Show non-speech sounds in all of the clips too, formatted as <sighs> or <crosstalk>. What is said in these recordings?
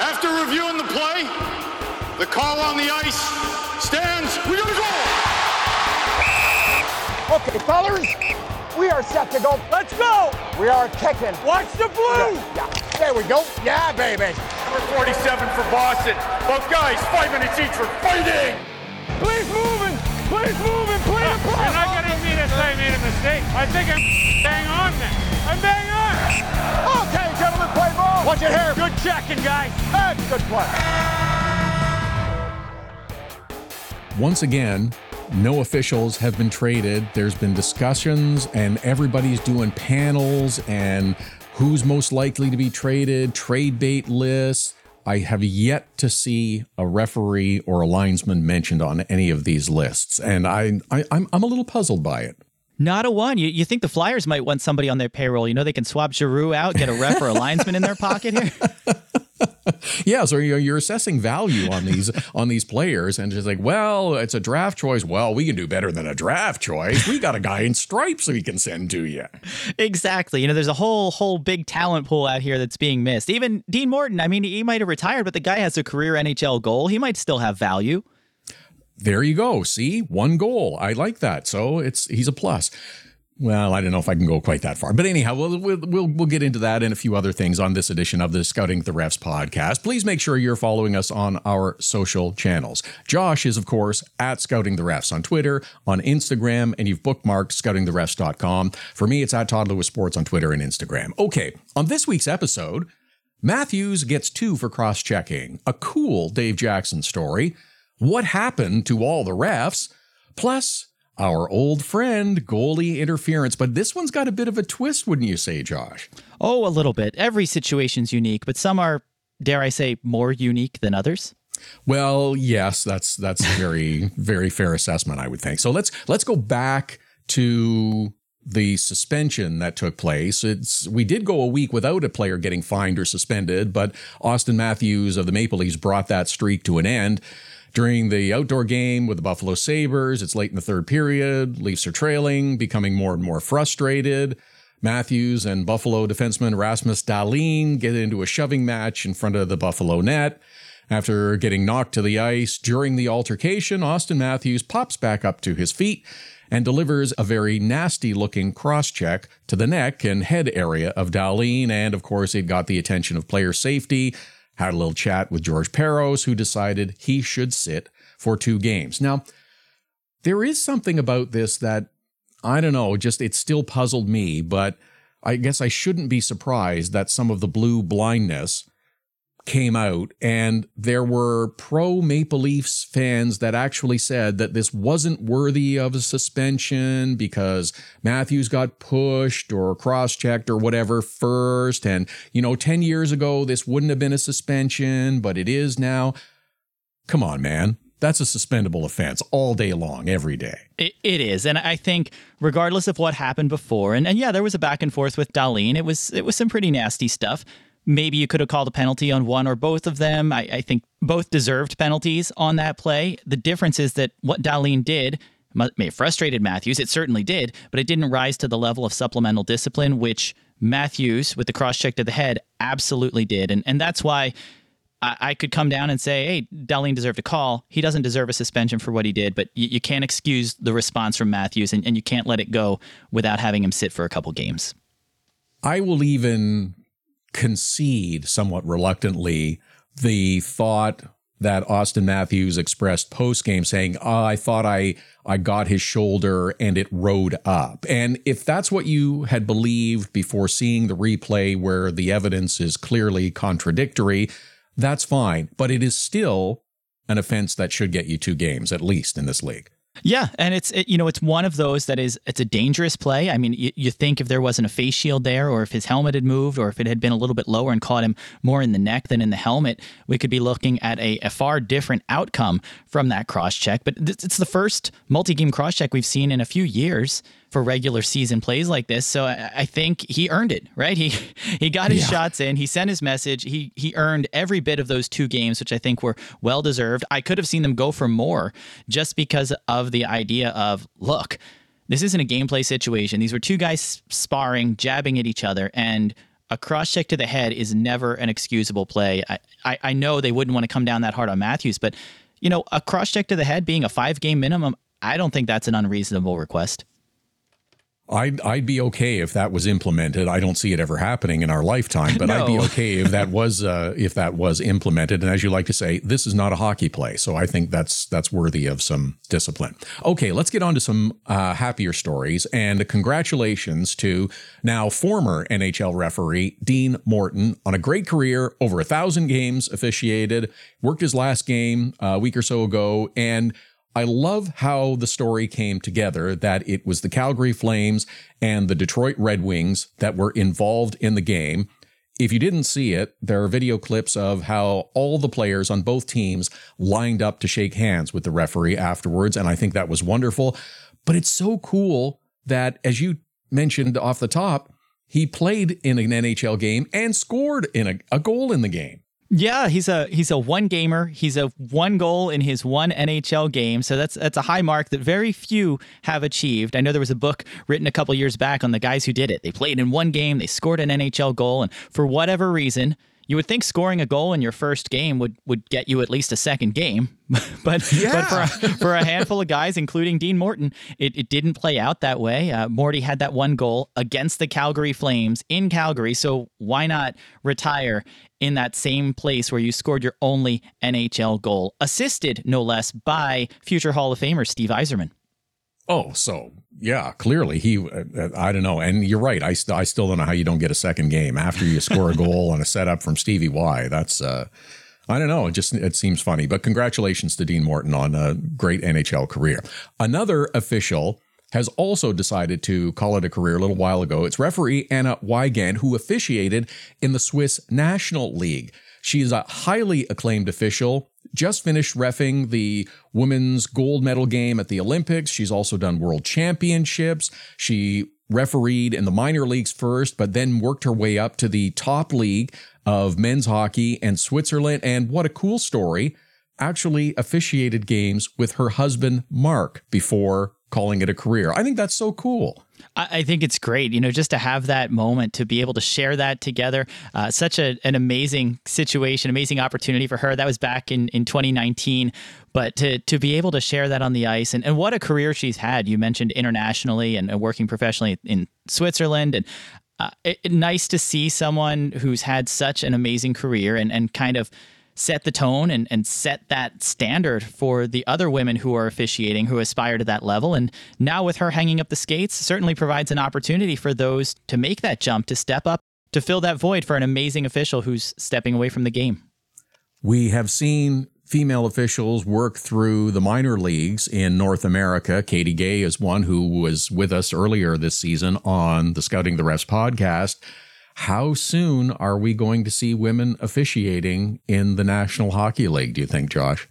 After reviewing the play, the call on the ice stands. We got a goal. Okay, fellas, we are set to go. Let's go. We are kicking. Watch the blue. Yeah, yeah. There we go. Yeah, baby. Number 47 for Boston. Both guys, five minutes each for fighting. Please moving. Please moving. Play the puck. You're not going to me to say I made a mistake. I think I'm bang on then. I'm bang on. Okay, gentlemen, play ball. Watch it here. Good checking, guys. That's good play. Once again, no officials have been traded. There's been discussions, and everybody's doing panels and who's most likely to be traded, trade bait lists. I have yet to see a referee or a linesman mentioned on any of these lists, and I, I I'm I'm a little puzzled by it. Not a one. You, you think the Flyers might want somebody on their payroll? You know they can swap Giroux out, get a ref or a linesman in their pocket here. <laughs> Yeah, so you're, you're assessing value on these <laughs> on these players, and just like, well, it's a draft choice. Well, we can do better than a draft choice. We got a guy in stripes we can send to you. exactly. You know, there's a whole whole big talent pool out here that's being missed. Even Dean Morton. I mean, he might have retired, but the guy has a career NHL goal. He might still have value. There you go. See, one goal. I like that. So it's he's a plus. Well, I don't know if I can go quite that far, but anyhow, we'll we'll we'll, we'll get into that and a few other things on this edition of the Scouting the Refs podcast. Please make sure you're following us on our social channels. Josh is, of course, at Scouting the Refs on Twitter, on Instagram, and you've bookmarked scoutingtherefs.com. For me, it's at Todd Lewis Sports on Twitter and Instagram. Okay, on this week's episode, Matthews gets two for cross checking, a cool Dave Jackson story, what happened to all the refs, plus our old friend goalie interference. But this one's got a bit of a twist, wouldn't you say, Josh? Oh, a little bit. Every situation's unique, but some are, dare I say, more unique than others. Well, yes, that's that's a very <laughs> very fair assessment, I would think. So let's let's go back to the suspension that took place. It's we did go a week without a player getting fined or suspended, but Auston Matthews of the Maple Leafs brought that streak to an end. During the outdoor game with the Buffalo Sabres, it's late in the third period. Leafs are trailing, becoming more and more frustrated. Matthews and Buffalo defenseman Rasmus Dahlin get into a shoving match in front of the Buffalo net. After getting knocked to the ice during the altercation, Auston Matthews pops back up to his feet and delivers a very nasty looking cross check to the neck and head area of Dahlin. And of course, it got the attention of player safety. Had a little chat with George Parros, who decided he should sit for two games. Now, there is something about this that I don't know, just it still puzzled me, but I guess I shouldn't be surprised that some of the blue blindness came out and there were pro Maple Leafs fans that actually said that this wasn't worthy of a suspension because Matthews got pushed or cross checked or whatever first. And, you know, 10 years ago, this wouldn't have been a suspension, but it is now. Come on, man. That's a suspendable offense all day long, every day. It, it is, and I think regardless of what happened before, and, and yeah, there was a back and forth with Dahlin. It was it was some pretty nasty stuff. Maybe you could have called a penalty on one or both of them. I, I think both deserved penalties on that play. The difference is that what Dahlin did may have frustrated Matthews. It certainly did, but it didn't rise to the level of supplemental discipline, which Matthews, with the cross check to the head, absolutely did. And and that's why I, I could come down and say, hey, Dahlin deserved a call. He doesn't deserve a suspension for what he did, but you, you can't excuse the response from Matthews and, and you can't let it go without having him sit for a couple games. I will even concede somewhat reluctantly the thought that Auston Matthews expressed post game saying, oh, I thought I, I got his shoulder and it rode up. And if that's what you had believed before seeing the replay where the evidence is clearly contradictory, that's fine. But it is still an offense that should get you two games, at least in this league. Yeah, and it's it, you know it's one of those that is it's a dangerous play. I mean, you, you think if there wasn't a face shield there, or if his helmet had moved, or if it had been a little bit lower and caught him more in the neck than in the helmet, we could be looking at a, a far different outcome from that cross check. But th- it's the first multi-game cross check we've seen in a few years for regular season plays like this. So I, I think he earned it, right? He he got his Yeah. shots in. He sent his message. He he earned every bit of those two games, which I think were well deserved. I could have seen them go for more just because of the idea of look, this isn't a gameplay situation. These were two guys sparring, jabbing at each other, and a cross check to the head is never an excusable play. I, I, I know they wouldn't want to come down that hard on Matthews, but you know, a cross check to the head being a five game minimum, I don't think that's an unreasonable request. I'd I'd be okay if that was implemented. I don't see it ever happening in our lifetime, but I'd be <laughs> okay if that was uh, if that was implemented. And as you like to say, this is not a hockey play, so I think that's that's worthy of some discipline. Okay, let's get on to some uh, happier stories. And congratulations to now former NHL referee Dean Morton on a great career, over a thousand games officiated. Worked his last game uh, a week or so ago, and I love how the story came together that it was the Calgary Flames and the Detroit Red Wings that were involved in the game. If you didn't see it, there are video clips of how all the players on both teams lined up to shake hands with the referee afterwards. And I think that was wonderful. But it's so cool that, as you mentioned off the top, he played in an NHL game and scored in a, a goal in the game. Yeah, he's a he's a one gamer. He's a one goal in his one NHL game. So that's that's a high mark that very few have achieved. I know there was a book written a couple years back on the guys who did it. They played in one game, they scored an NHL goal, and for whatever reason, you would think scoring a goal in your first game would would get you at least a second game. <laughs> but but for a, <laughs> for a handful of guys, including Dean Morton, it, it didn't play out that way. Uh, Morty had that one goal against the Calgary Flames in Calgary. So why not retire in that same place where you scored your only NHL goal, assisted no less by future Hall of Famer Steve Yzerman. Oh, so yeah, clearly he. Uh, I don't know, and you're right. I st- I still don't know how you don't get a second game after you score a goal on a setup from Stevie Y. That's uh, I don't know. It just it seems funny. But congratulations to Dean Morton on a great NHL career. Another official has also decided to call it a career a little while ago. It's referee Anna Wiegand, who officiated in the Swiss National League. She is a highly acclaimed official. Just finished refing the women's gold medal game at the Olympics. She's also done world championships. She refereed in the minor leagues first, but then worked her way up to the top league of men's hockey and Switzerland. And what a cool story. Actually officiated games with her husband, Mark, before calling it a career. I think that's so cool. I, think it's great, you know, just to have that moment to be able to share that together. Uh, such a, an amazing situation, amazing opportunity for her. That was back in, in 2019. But to, to be able to share that on the ice and, and what a career she's had. You mentioned internationally and, and working professionally in Switzerland. And uh, it- nice to see someone who's had such an amazing career and, and kind of set the tone and, and set that standard for the other women who are officiating who aspire to that level. And now with her hanging up the skates, certainly provides an opportunity for those to make that jump, to step up, to fill that void for an amazing official who's stepping away from the game. We have seen female officials work through the minor leagues in North America. Katie Guay is one who was with us earlier this season on the Scouting the Refs podcast. How soon are we going to see women officiating in the National Hockey League, do you think, Josh?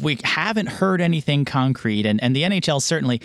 we haven't heard anything concrete and, and the NHL certainly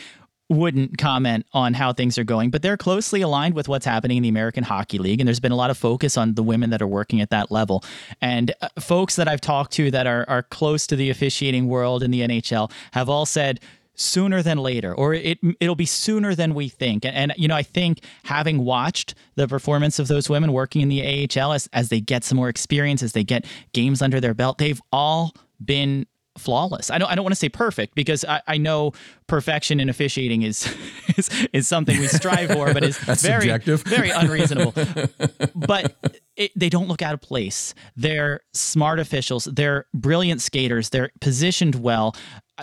wouldn't comment on how things are going, but they're closely aligned with what's happening in the American Hockey League. And there's been a lot of focus on the women that are working at that level. And uh, folks that I've talked to that are, are close to the officiating world in the NHL have all said, sooner than later or it it'll be sooner than we think and, and you know I think having watched the performance of those women working in the AHL as, as they get some more experience as they get games under their belt they've all been flawless. I don't I don't want to say perfect because I, I know perfection in officiating is <laughs> is, is something we strive for, but it's <laughs> That's very subjective. very unreasonable. <laughs> but it, they don't look out of place. They're smart officials. They're brilliant skaters. They're positioned well.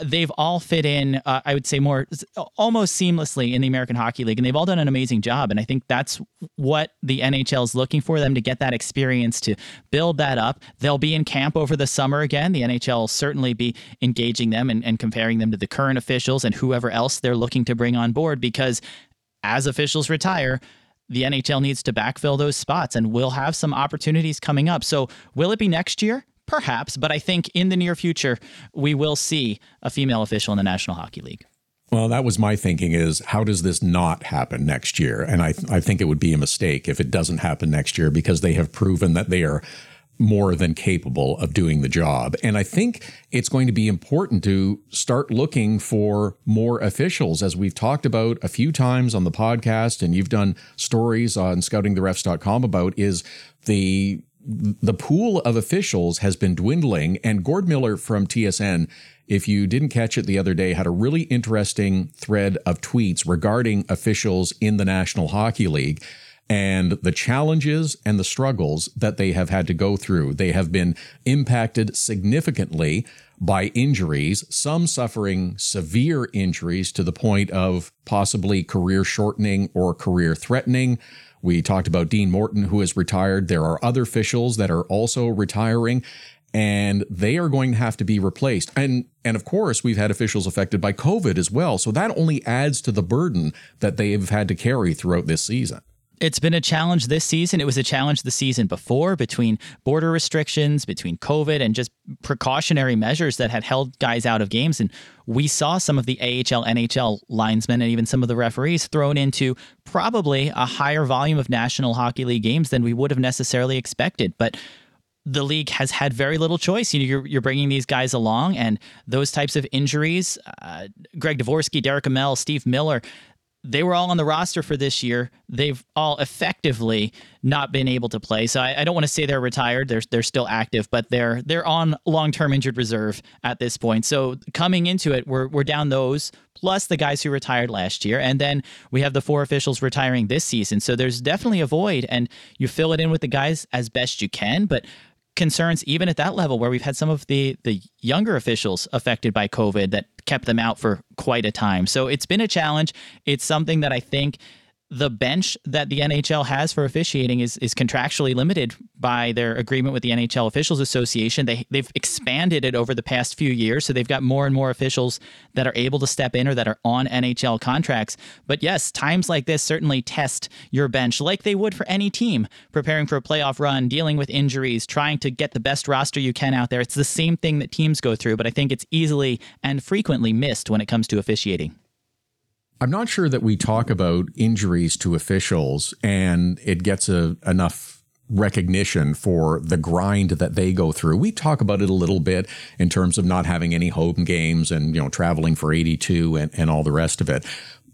They've all fit in, uh, I would say, more almost seamlessly in the American Hockey League, and they've all done an amazing job. And I think that's what the NHL is looking for them to get that experience to build that up. They'll be in camp over the summer again. The NHL will certainly be engaging them and, and comparing them to the current officials and whoever else they're looking to bring on board because as officials retire, the NHL needs to backfill those spots and we'll have some opportunities coming up. So, will it be next year? Perhaps, but I think in the near future, we will see a female official in the National Hockey League. Well, that was my thinking is how does this not happen next year? And I, I think it would be a mistake if it doesn't happen next year because they have proven that they are more than capable of doing the job. And I think it's going to be important to start looking for more officials, as we've talked about a few times on the podcast, and you've done stories on scoutingtherefs.com about is the the pool of officials has been dwindling. And Gord Miller from TSN, if you didn't catch it the other day, had a really interesting thread of tweets regarding officials in the National Hockey League and the challenges and the struggles that they have had to go through. They have been impacted significantly by injuries, some suffering severe injuries to the point of possibly career shortening or career threatening. We talked about Dean Morton, who is retired. There are other officials that are also retiring and they are going to have to be replaced. And and of course, we've had officials affected by COVID as well. So that only adds to the burden that they have had to carry throughout this season. It's been a challenge this season. It was a challenge the season before between border restrictions, between COVID, and just precautionary measures that had held guys out of games. And we saw some of the AHL, NHL linesmen, and even some of the referees thrown into probably a higher volume of National Hockey League games than we would have necessarily expected. But the league has had very little choice. You know, you're, you're bringing these guys along, and those types of injuries, uh, Greg Devorski, Derek Amell, Steve Miller, they were all on the roster for this year. They've all effectively not been able to play. So I, I don't want to say they're retired. They're they're still active, but they're they're on long term injured reserve at this point. So coming into it, we're we're down those plus the guys who retired last year, and then we have the four officials retiring this season. So there's definitely a void, and you fill it in with the guys as best you can, but concerns even at that level where we've had some of the the younger officials affected by covid that kept them out for quite a time. So it's been a challenge. It's something that i think the bench that the NHL has for officiating is is contractually limited by their agreement with the NHL Officials Association. They they've expanded it over the past few years, so they've got more and more officials that are able to step in or that are on NHL contracts. But yes, times like this certainly test your bench like they would for any team preparing for a playoff run, dealing with injuries, trying to get the best roster you can out there. It's the same thing that teams go through, but I think it's easily and frequently missed when it comes to officiating. I'm not sure that we talk about injuries to officials and it gets a, enough recognition for the grind that they go through. We talk about it a little bit in terms of not having any home games and, you know, traveling for 82 and, and all the rest of it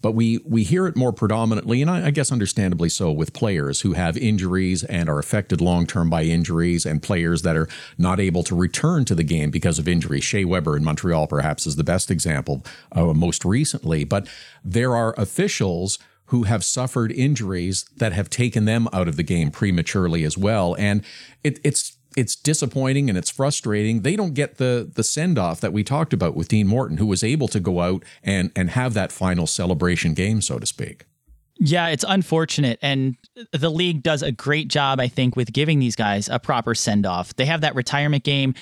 but we we hear it more predominantly, and I, I, guess understandably so, with players who have injuries and are affected long term by injuries, and players that are not able to return to the game because of injury. Shea Weber in Montreal, perhaps, is the best example, uh, most recently. But there are officials who have suffered injuries that have taken them out of the game prematurely as well, and it, it's it's disappointing and it's frustrating. They don't get the the send off that we talked about with Dean Morton, who was able to go out and and have that final celebration game, so to speak. Yeah, it's unfortunate. And the league does a great job, I think, with giving these guys a proper send off. They have that retirement game,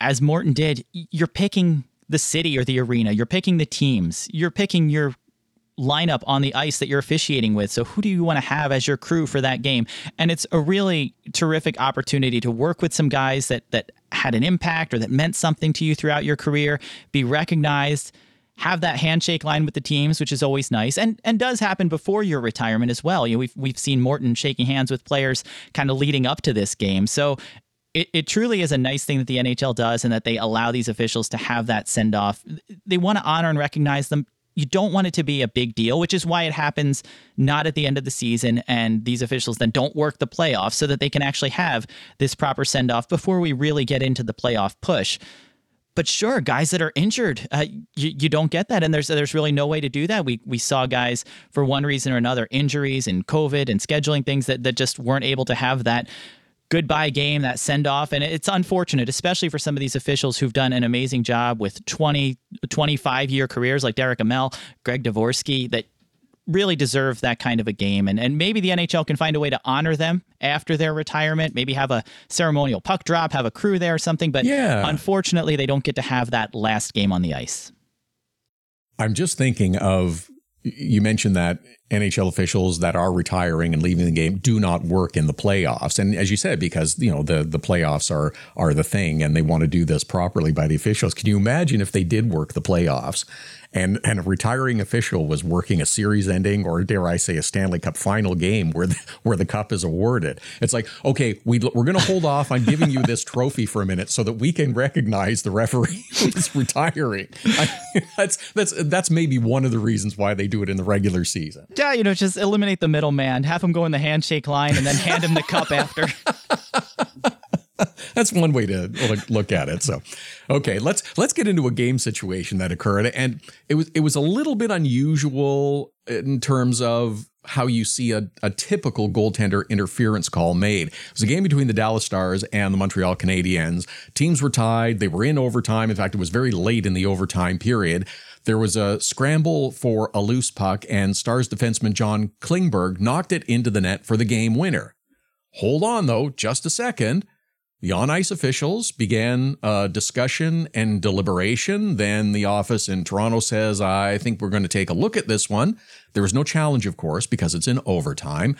as Morton did. You're picking the city or the arena, you're picking the teams, you're picking your lineup on the ice that you're officiating with. So, who do you want to have as your crew for that game? And it's a really terrific opportunity to work with some guys that that had an impact or that meant something to you throughout your career, be recognized, have that handshake line with the teams, which is always nice, and and does happen before your retirement as well. You know, we've we've seen Morton shaking hands with players kind of leading up to this game, so. It, it truly is a nice thing that the NHL does and that they allow these officials to have that send off. They want to honor and recognize them you don't want it to be a big deal, which is why it happens not at the end of the season and these officials then don't work the playoffs so that they can actually have this proper send off before we really get into the playoff push. But sure, guys that are injured, uh, you, you don't get that, and there's there's really no way to do that. We we saw guys for one reason or another, injuries and COVID and scheduling things that that just weren't able to have that goodbye game, that send off. And it's unfortunate, especially for some of these officials who've done an amazing job with 20, 25 year careers like Derek Amell, Greg Devorski, that really deserve that kind of a game. And, and maybe the NHL can find a way to honor them after their retirement, maybe have a ceremonial puck drop, have a crew there or something. But yeah. unfortunately, they don't get to have that last game on the ice. I'm just thinking of you mentioned that NHL officials that are retiring and leaving the game do not work in the playoffs. And as you said, because you know the the playoffs are are the thing, and they want to do this properly by the officials. Can you imagine if they did work the playoffs, and and a retiring official was working a series ending, or dare I say, a Stanley Cup final game where the, <laughs> where the cup is awarded? It's like, okay, we we're going to hold off on giving you this trophy for a minute so that we can recognize the referee <laughs> who's retiring. I, that's that's that's maybe one of the reasons why they do it in the regular season. Yeah, you know, just eliminate the middleman, have him go in the handshake line, and then hand him the cup after. <laughs> <laughs> That's one way to look, at it. So, okay, let's let's get into a game situation that occurred, and it was it was a little bit unusual in terms of how you see a, a typical goaltender interference call made. It was a game between the Dallas Stars and the Montreal Canadiens. Teams were tied. They were in overtime. In fact, it was very late in the overtime period. There was a scramble for a loose puck, and Stars defenseman John Klingberg knocked it into the net for the game winner. Hold on, though, just a second. The on ice officials began a discussion and deliberation. Then the office in Toronto says, I think we're going to take a look at this one. There was no challenge, of course, because it's in overtime.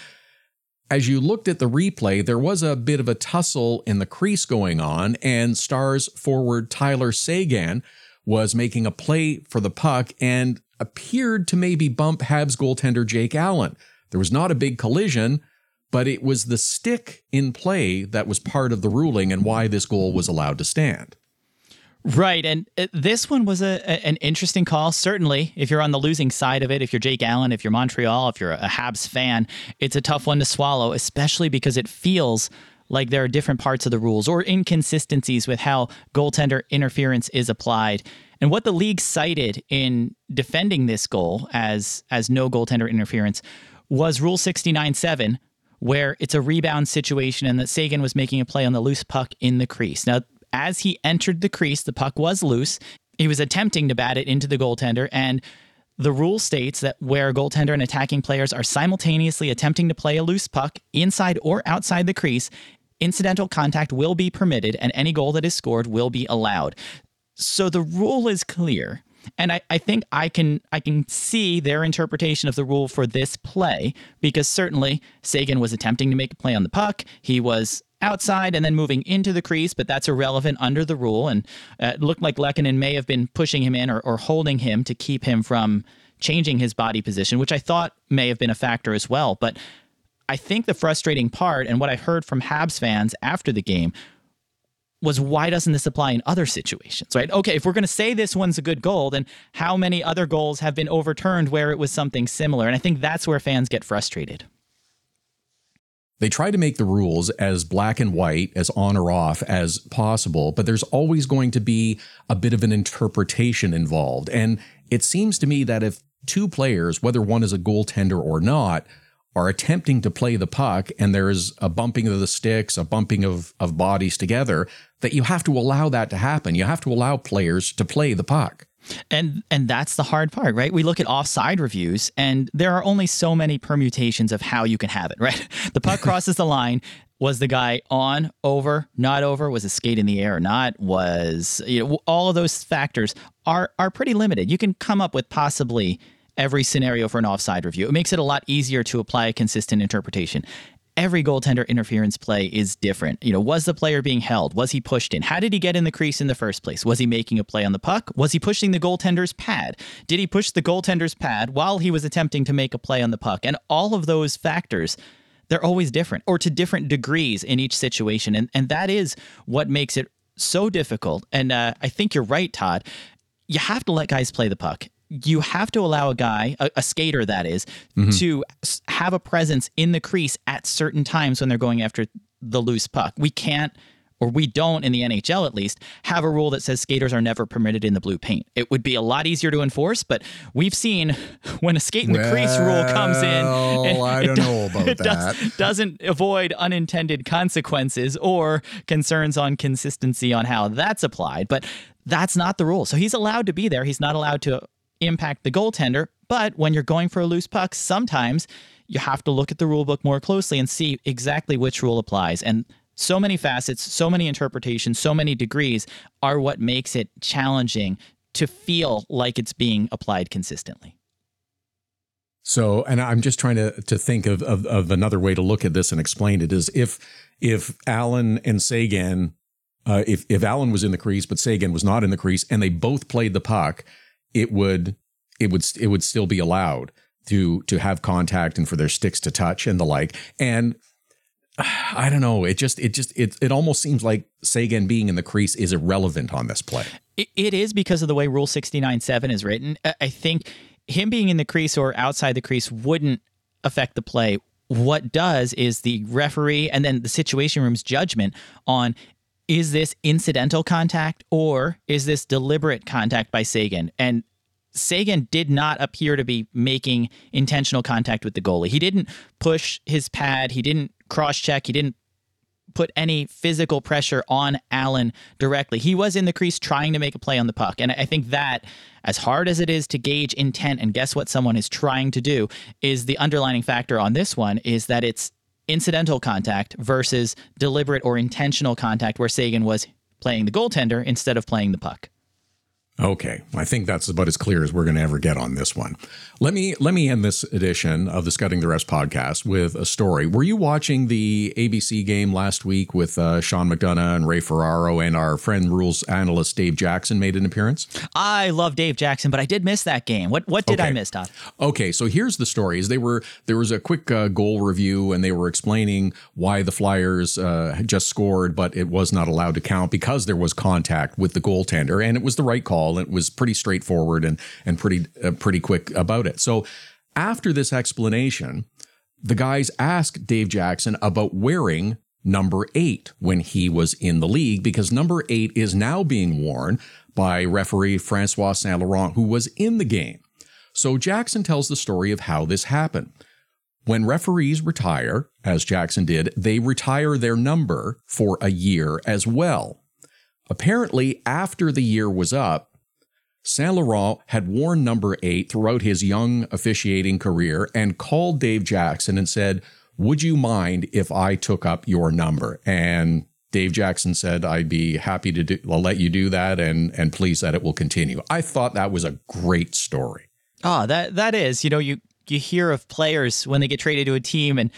As you looked at the replay, there was a bit of a tussle in the crease going on, and Stars forward Tyler Seguin was making a play for the puck and appeared to maybe bump Habs goaltender Jake Allen. There was not a big collision, but it was the stick in play that was part of the ruling and why this goal was allowed to stand. Right, and uh, this one was a, an interesting call. Certainly, if you're on the losing side of it, if you're Jake Allen, if you're Montreal, if you're a Habs fan, it's a tough one to swallow, especially because it feels like there are different parts of the rules or inconsistencies with how goaltender interference is applied. And what the league cited in defending this goal as as no goaltender interference was Rule 69.7, where it's a rebound situation and that Seguin was making a play on the loose puck in the crease. Now, as he entered the crease, the puck was loose. He was attempting to bat it into the goaltender, and the rule states that where a goaltender and attacking players are simultaneously attempting to play a loose puck inside or outside the crease, incidental contact will be permitted and any goal that is scored will be allowed. So the rule is clear. And I, I think I can I can see their interpretation of the rule for this play because certainly Seguin was attempting to make a play on the puck. He was outside and then moving into the crease, but that's irrelevant under the rule. And uh, it looked like Lehkonen may have been pushing him in or, or holding him to keep him from changing his body position, which I thought may have been a factor as well. But I think the frustrating part and what I heard from Habs fans after the game was why doesn't this apply in other situations, right? Okay, if we're going to say this one's a good goal, then how many other goals have been overturned where it was something similar? And I think that's where fans get frustrated. They try to make the rules as black and white, as on or off as possible, but there's always going to be a bit of an interpretation involved. And it seems to me that if two players, whether one is a goaltender or not, are attempting to play the puck and there's a bumping of the sticks, a bumping of, of bodies together, that you have to allow that to happen. You have to allow players to play the puck. And and that's the hard part, right? We look at offside reviews and there are only so many permutations of how you can have it, <laughs> right? The puck crosses the line. Was the guy on, over, not over? Was a skate in the air or not? Was you know, all of those factors are are pretty limited. You can come up with possibly every scenario for an offside review. It makes it a lot easier to apply a consistent interpretation. Every goaltender interference play is different. You know, was the player being held? Was he pushed in? How did he get in the crease in the first place? Was he making a play on the puck? Was he pushing the goaltender's pad? Did he push the goaltender's pad while he was attempting to make a play on the puck? And all of those factors they're always different or to different degrees in each situation. And, and that is what makes it so difficult. And uh, I think you're right, Todd. You have to let guys play the puck you have to allow a guy, a, a skater that is, mm-hmm. to have a presence in the crease at certain times when they're going after the loose puck. We can't, or we don't in the NHL at least, have a rule that says skaters are never permitted in the blue paint. It would be a lot easier to enforce, but we've seen <laughs> when a skate in the well, crease rule comes in, it, I don't know about <laughs> it that. Does, doesn't avoid unintended consequences or concerns on consistency on how that's applied. But that's not the rule. So he's allowed to be there. He's not allowed to impact the goaltender. But when you're going for a loose puck, sometimes you have to look at the rule book more closely and see exactly which rule applies. And so many facets, so many interpretations, so many degrees are what makes it challenging to feel like it's being applied consistently. So, and I'm just trying to to think of, of of another way to look at this and explain it is if if Allen and Seguin, uh, if if Allen was in the crease but Seguin was not in the crease, and they both played the puck, it would it would it would still be allowed to to have contact and for their sticks to touch and the like. And <sighs> I don't know. It just it just it it almost seems like Seguin being in the crease is irrelevant on this play. It, it is because of the way Rule 69.7 is written. I think him being in the crease or outside the crease wouldn't affect the play. What does is the referee and then the situation room's judgment on is this incidental contact or is this deliberate contact by Seguin? And Seguin did not appear to be making intentional contact with the goalie. He didn't push his pad, he didn't cross check, he didn't put any physical pressure on Allen directly. He was in the crease trying to make a play on the puck. And I think that, as hard as it is to gauge intent and guess what someone is trying to do, is the underlining factor on this one is that it's incidental contact versus deliberate or intentional contact where Seguin was playing the goaltender instead of playing the puck. Okay, I think that's about as clear as we're going to ever get on this one. Let me let me end this edition of the Scouting the Refs podcast with a story. Were you watching the ABC game last week with uh, Sean McDonough and Ray Ferraro and our friend rules analyst Dave Jackson made an appearance? I love Dave Jackson, but I did miss that game. What what did I Okay. miss, Todd? Okay, so here's the story: is they were there was a quick uh, goal review, and they were explaining why the Flyers uh, just scored, but it was not allowed to count because there was contact with the goaltender, and it was the right call. It was pretty straightforward and and pretty uh, pretty quick about it. So after this explanation, the guys asked Dave Jackson about wearing number eight when he was in the league because number eight is now being worn by referee Francois Saint Laurent, who was in the game. So Jackson tells the story of how this happened. When referees retire, as Jackson did, they retire their number for a year as well. Apparently, after the year was up, Saint Laurent had worn number eight throughout his young officiating career and called Dave Jackson and said, Would you mind if I took up your number? And Dave Jackson said, I'd be happy to do, I'll let you do that and, and please that it will continue. I thought that was a great story. Oh, that that is. You know, you you hear of players when they get traded to a team and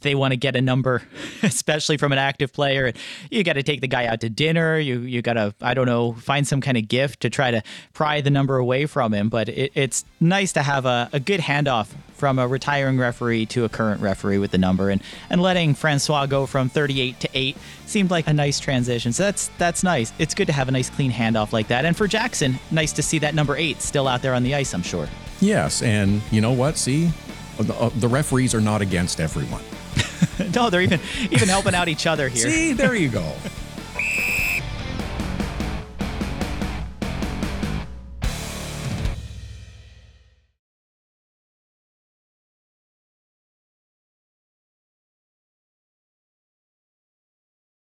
they want to get a number, <laughs> especially from an active player. You got to take the guy out to dinner. You you got to I don't know find some kind of gift to try to pry the number away from him. But it, it's nice to have a, a good handoff from a retiring referee to a current referee with the number and and letting Francois go from 38 to 8 seemed like a nice transition. So that's that's nice. It's good to have a nice clean handoff like that. And for Jackson, nice to see that number 8 still out there on the ice, I'm sure. Yes. And you know what? See, the, uh, the referees are not against everyone. <laughs> No, they're even even helping out each other here. See, there you go. <laughs>